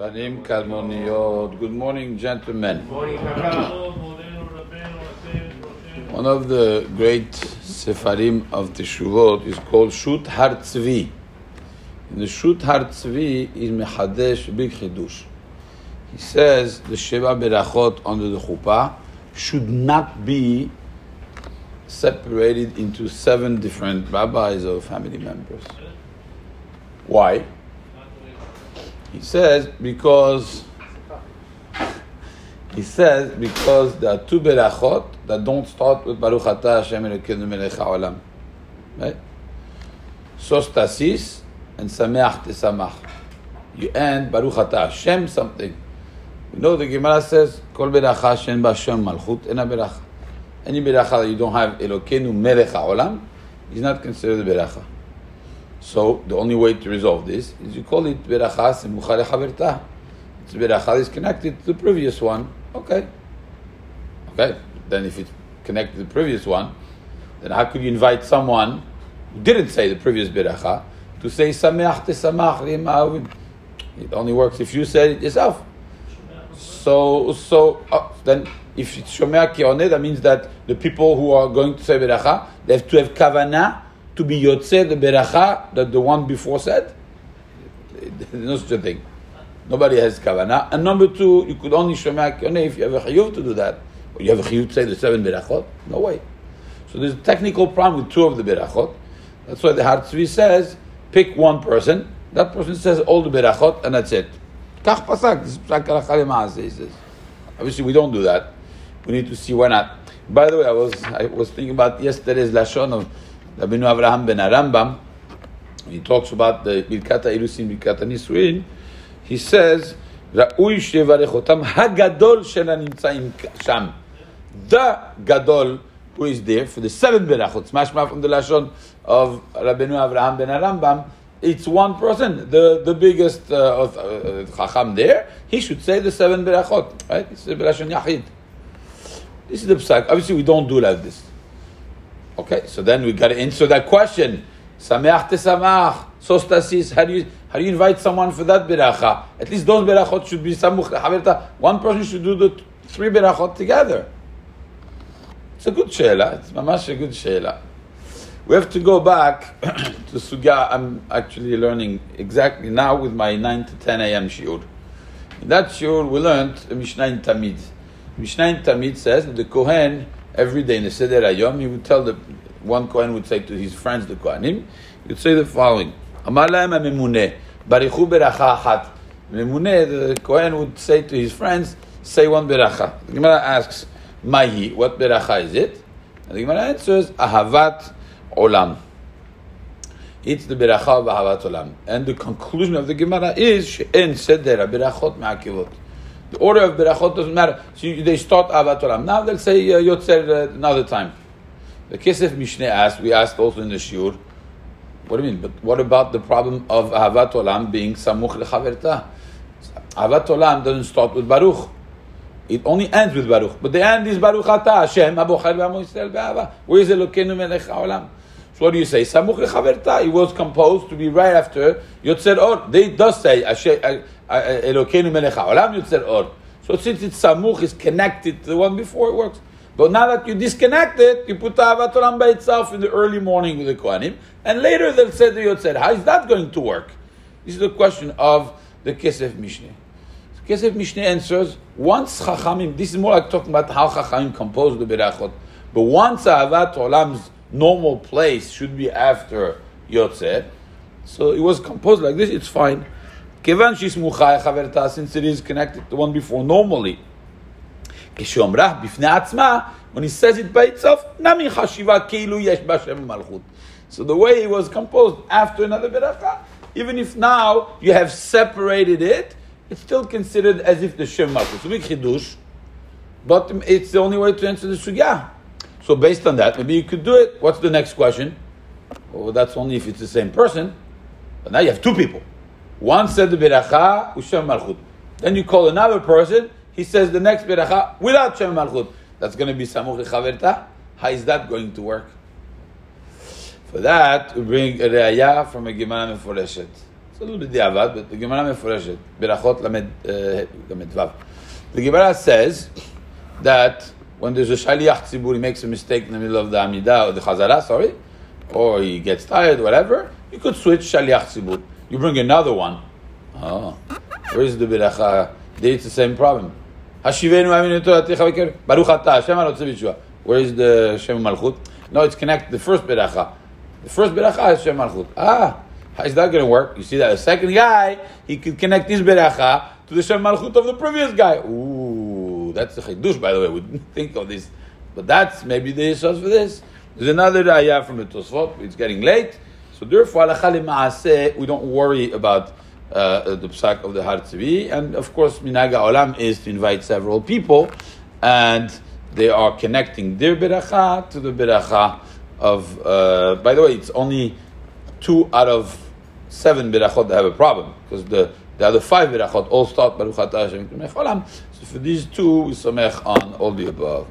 Shanim Kalmoniyot. Good morning, gentlemen. One of the great Sefarim of the Shuvot is called Shut Har Tzvi. In the Shut Har Tzvi is Mechadesh Big Chidush. He says the Sheva Berachot under the Chuppah should not be separated into seven different rabbis or family members. Why? He says because he says because there are two berachot that don't start with Baruch Atah Hashem Elokeinu Melech Haolam. Right? Sostasis and Sameach Tesamach. You end Baruch Atah Hashem something. We know the Gemara says Kol beracha shen b'Hashem malchut ena beracha. Any beracha that you don't have Elokeinu Melech Haolam is not considered a beracha. So the only way to resolve this is you call it beracha semucha lechaverta. It's beracha is connected to the previous one. Okay. Okay. Then if it's connected to the previous one, then how could you invite someone who didn't say the previous beracha to say sameach tesamach It only works if you said it yourself. So so uh, then if it's shomea kione, that means that the people who are going to say beracha they have to have kavanah to be Yotze the Beracha that the one before said? There's no such a thing. Nobody has Kavanah. And number two, you could only Shemak if you have a Chiyuv to do that. Or you have a Chiyuv to say the seven Berachot? No way. So there's a technical problem with two of the Berachot. That's why the Har Tzvi says, pick one person, that person says all the Berachot, and that's it. Kach Pasak he says. Obviously, we don't do that. We need to see why not. By the way, I was I was thinking about yesterday's Lashon of Rabbeinu Avraham ben HaRambam, he talks about the Birkat ilusim Birkat Nisuin, he says, ראוי שיברך ha gadol shela הנמצאים sham." The gadol who is there for the seven berachot, mashma from the lashon of Rabbeinu Avraham ben HaRambam, it's one person, the, the biggest uh, of uh, chacham there, he should say the seven berachot, right? It's the berachon yachid. This is the psak. Obviously, we don't do like this. Okay, so then we got to answer that question. Sameach tesamach, sostasis. How do you how do you invite someone for that beracha? At least those berachot should be haverta. One person should do the three berachot together. It's a good sheila. It's mamash a good sheila. We have to go back to sugya. I'm actually learning exactly now with my 9 to 10 a.m. shiur. In that shiur, we learned Mishnah in Tamid. Mishnah in Tamid says that the Kohen every day in the Seder Ayom, he would tell the one Kohen would say to his friends, the Kohanim, he would say the following: Amar lahem memune barichu beracha achat. Memune, the Kohen would say to his friends, say one beracha. The Gemara asks, Mahi, what beracha is it? And the Gemara answers, Ahavat olam. It's the beracha of Ahavat olam. And the conclusion of the Gemara is, She'en seder berachot ma'akivot. The order of berachot doesn't matter. So you, they start Ahavat Olam. Now they'll say uh, Yotzer uh, another time. The Kesef Mishneh asked, we asked also in the Shiur, what do you mean? But what about the problem of Ahavat Olam being Samuch Lechaverta? Ahavat Olam doesn't start with Baruch. It only ends with Baruch. But the end is Baruch Ata Hashem Abochar V'Amo Yisrael Be'ava. Where is Elokeinu Melech HaOlam? So what do you say? Samuch Lechaverta. It was composed to be right after Yotzer Or. They does say Hashem, Elokeinu melech haolam yotzer or. So since it's samuch, is connected to the one before, it works. But now that you disconnect it, you put the Ahavat Olam by itself in the early morning with the Kohanim, and later they'll say the Yotzer. How is that going to work? This is the question of the Kesef Mishneh. Kesef Mishneh answers, once Chachamim, this is more like talking about how Chachamim composed the Berachot, but once Ahavat Olam's normal place should be after Yotzer, so it was composed like this, it's fine. כיוון שהיא סמוכה חברתה, since it is connected to one before normally. כשאומרה בפני עצמה, when he says it by itself, נמי חשיבה כאילו יש בה שם מלכות. So the way it was composed after another beracha, even if now you have separated it, it's still considered as if the Shem Malchut. It's a big chidush, but it's the only way to answer the sugya. So based on that, maybe you could do it. What's the next question? Well, that's only if it's the same person. But now you have two people. One said the beracha ushem malchut. Then you call another person. He says the next beracha without shem malchut. That's going to be samuch lechaverta. How is that going to work? For that, we bring a reaya from a Gemara Meforeshet. It's a little bit diavad, but the Gemara meforeshet. Berachot lamed uh, vav. The Gemara says that when there's a shaliach tzibur, he makes a mistake in the middle of the Amidah or the Chazara, sorry, or he gets tired, whatever, you could switch shaliach tzibur. You bring another one. Oh, where's the beracha? There it's the same problem. Where is the Shem Malchut? No, it's connected. The first beracha. The first beracha is Shem Malchut. Ah, how is that going to work? You see that the second guy, he could connect his beracha to the Shem Malchut of the previous guy. Ooh, that's the chidush, by the way. We didn't think of this. But that's maybe the source for this. There's another ayah from the Tosfot. It's getting late. So therefore, we don't worry about uh, the psak of the Har Tzvi. And of course, Minaga Olam is to invite several people. And they are connecting their beracha to the beracha of. Uh, by the way, it's only two out of seven berachot that have a problem because the the other five berachot all start Baruch Atah Hashem So for these two, we samech on all the above.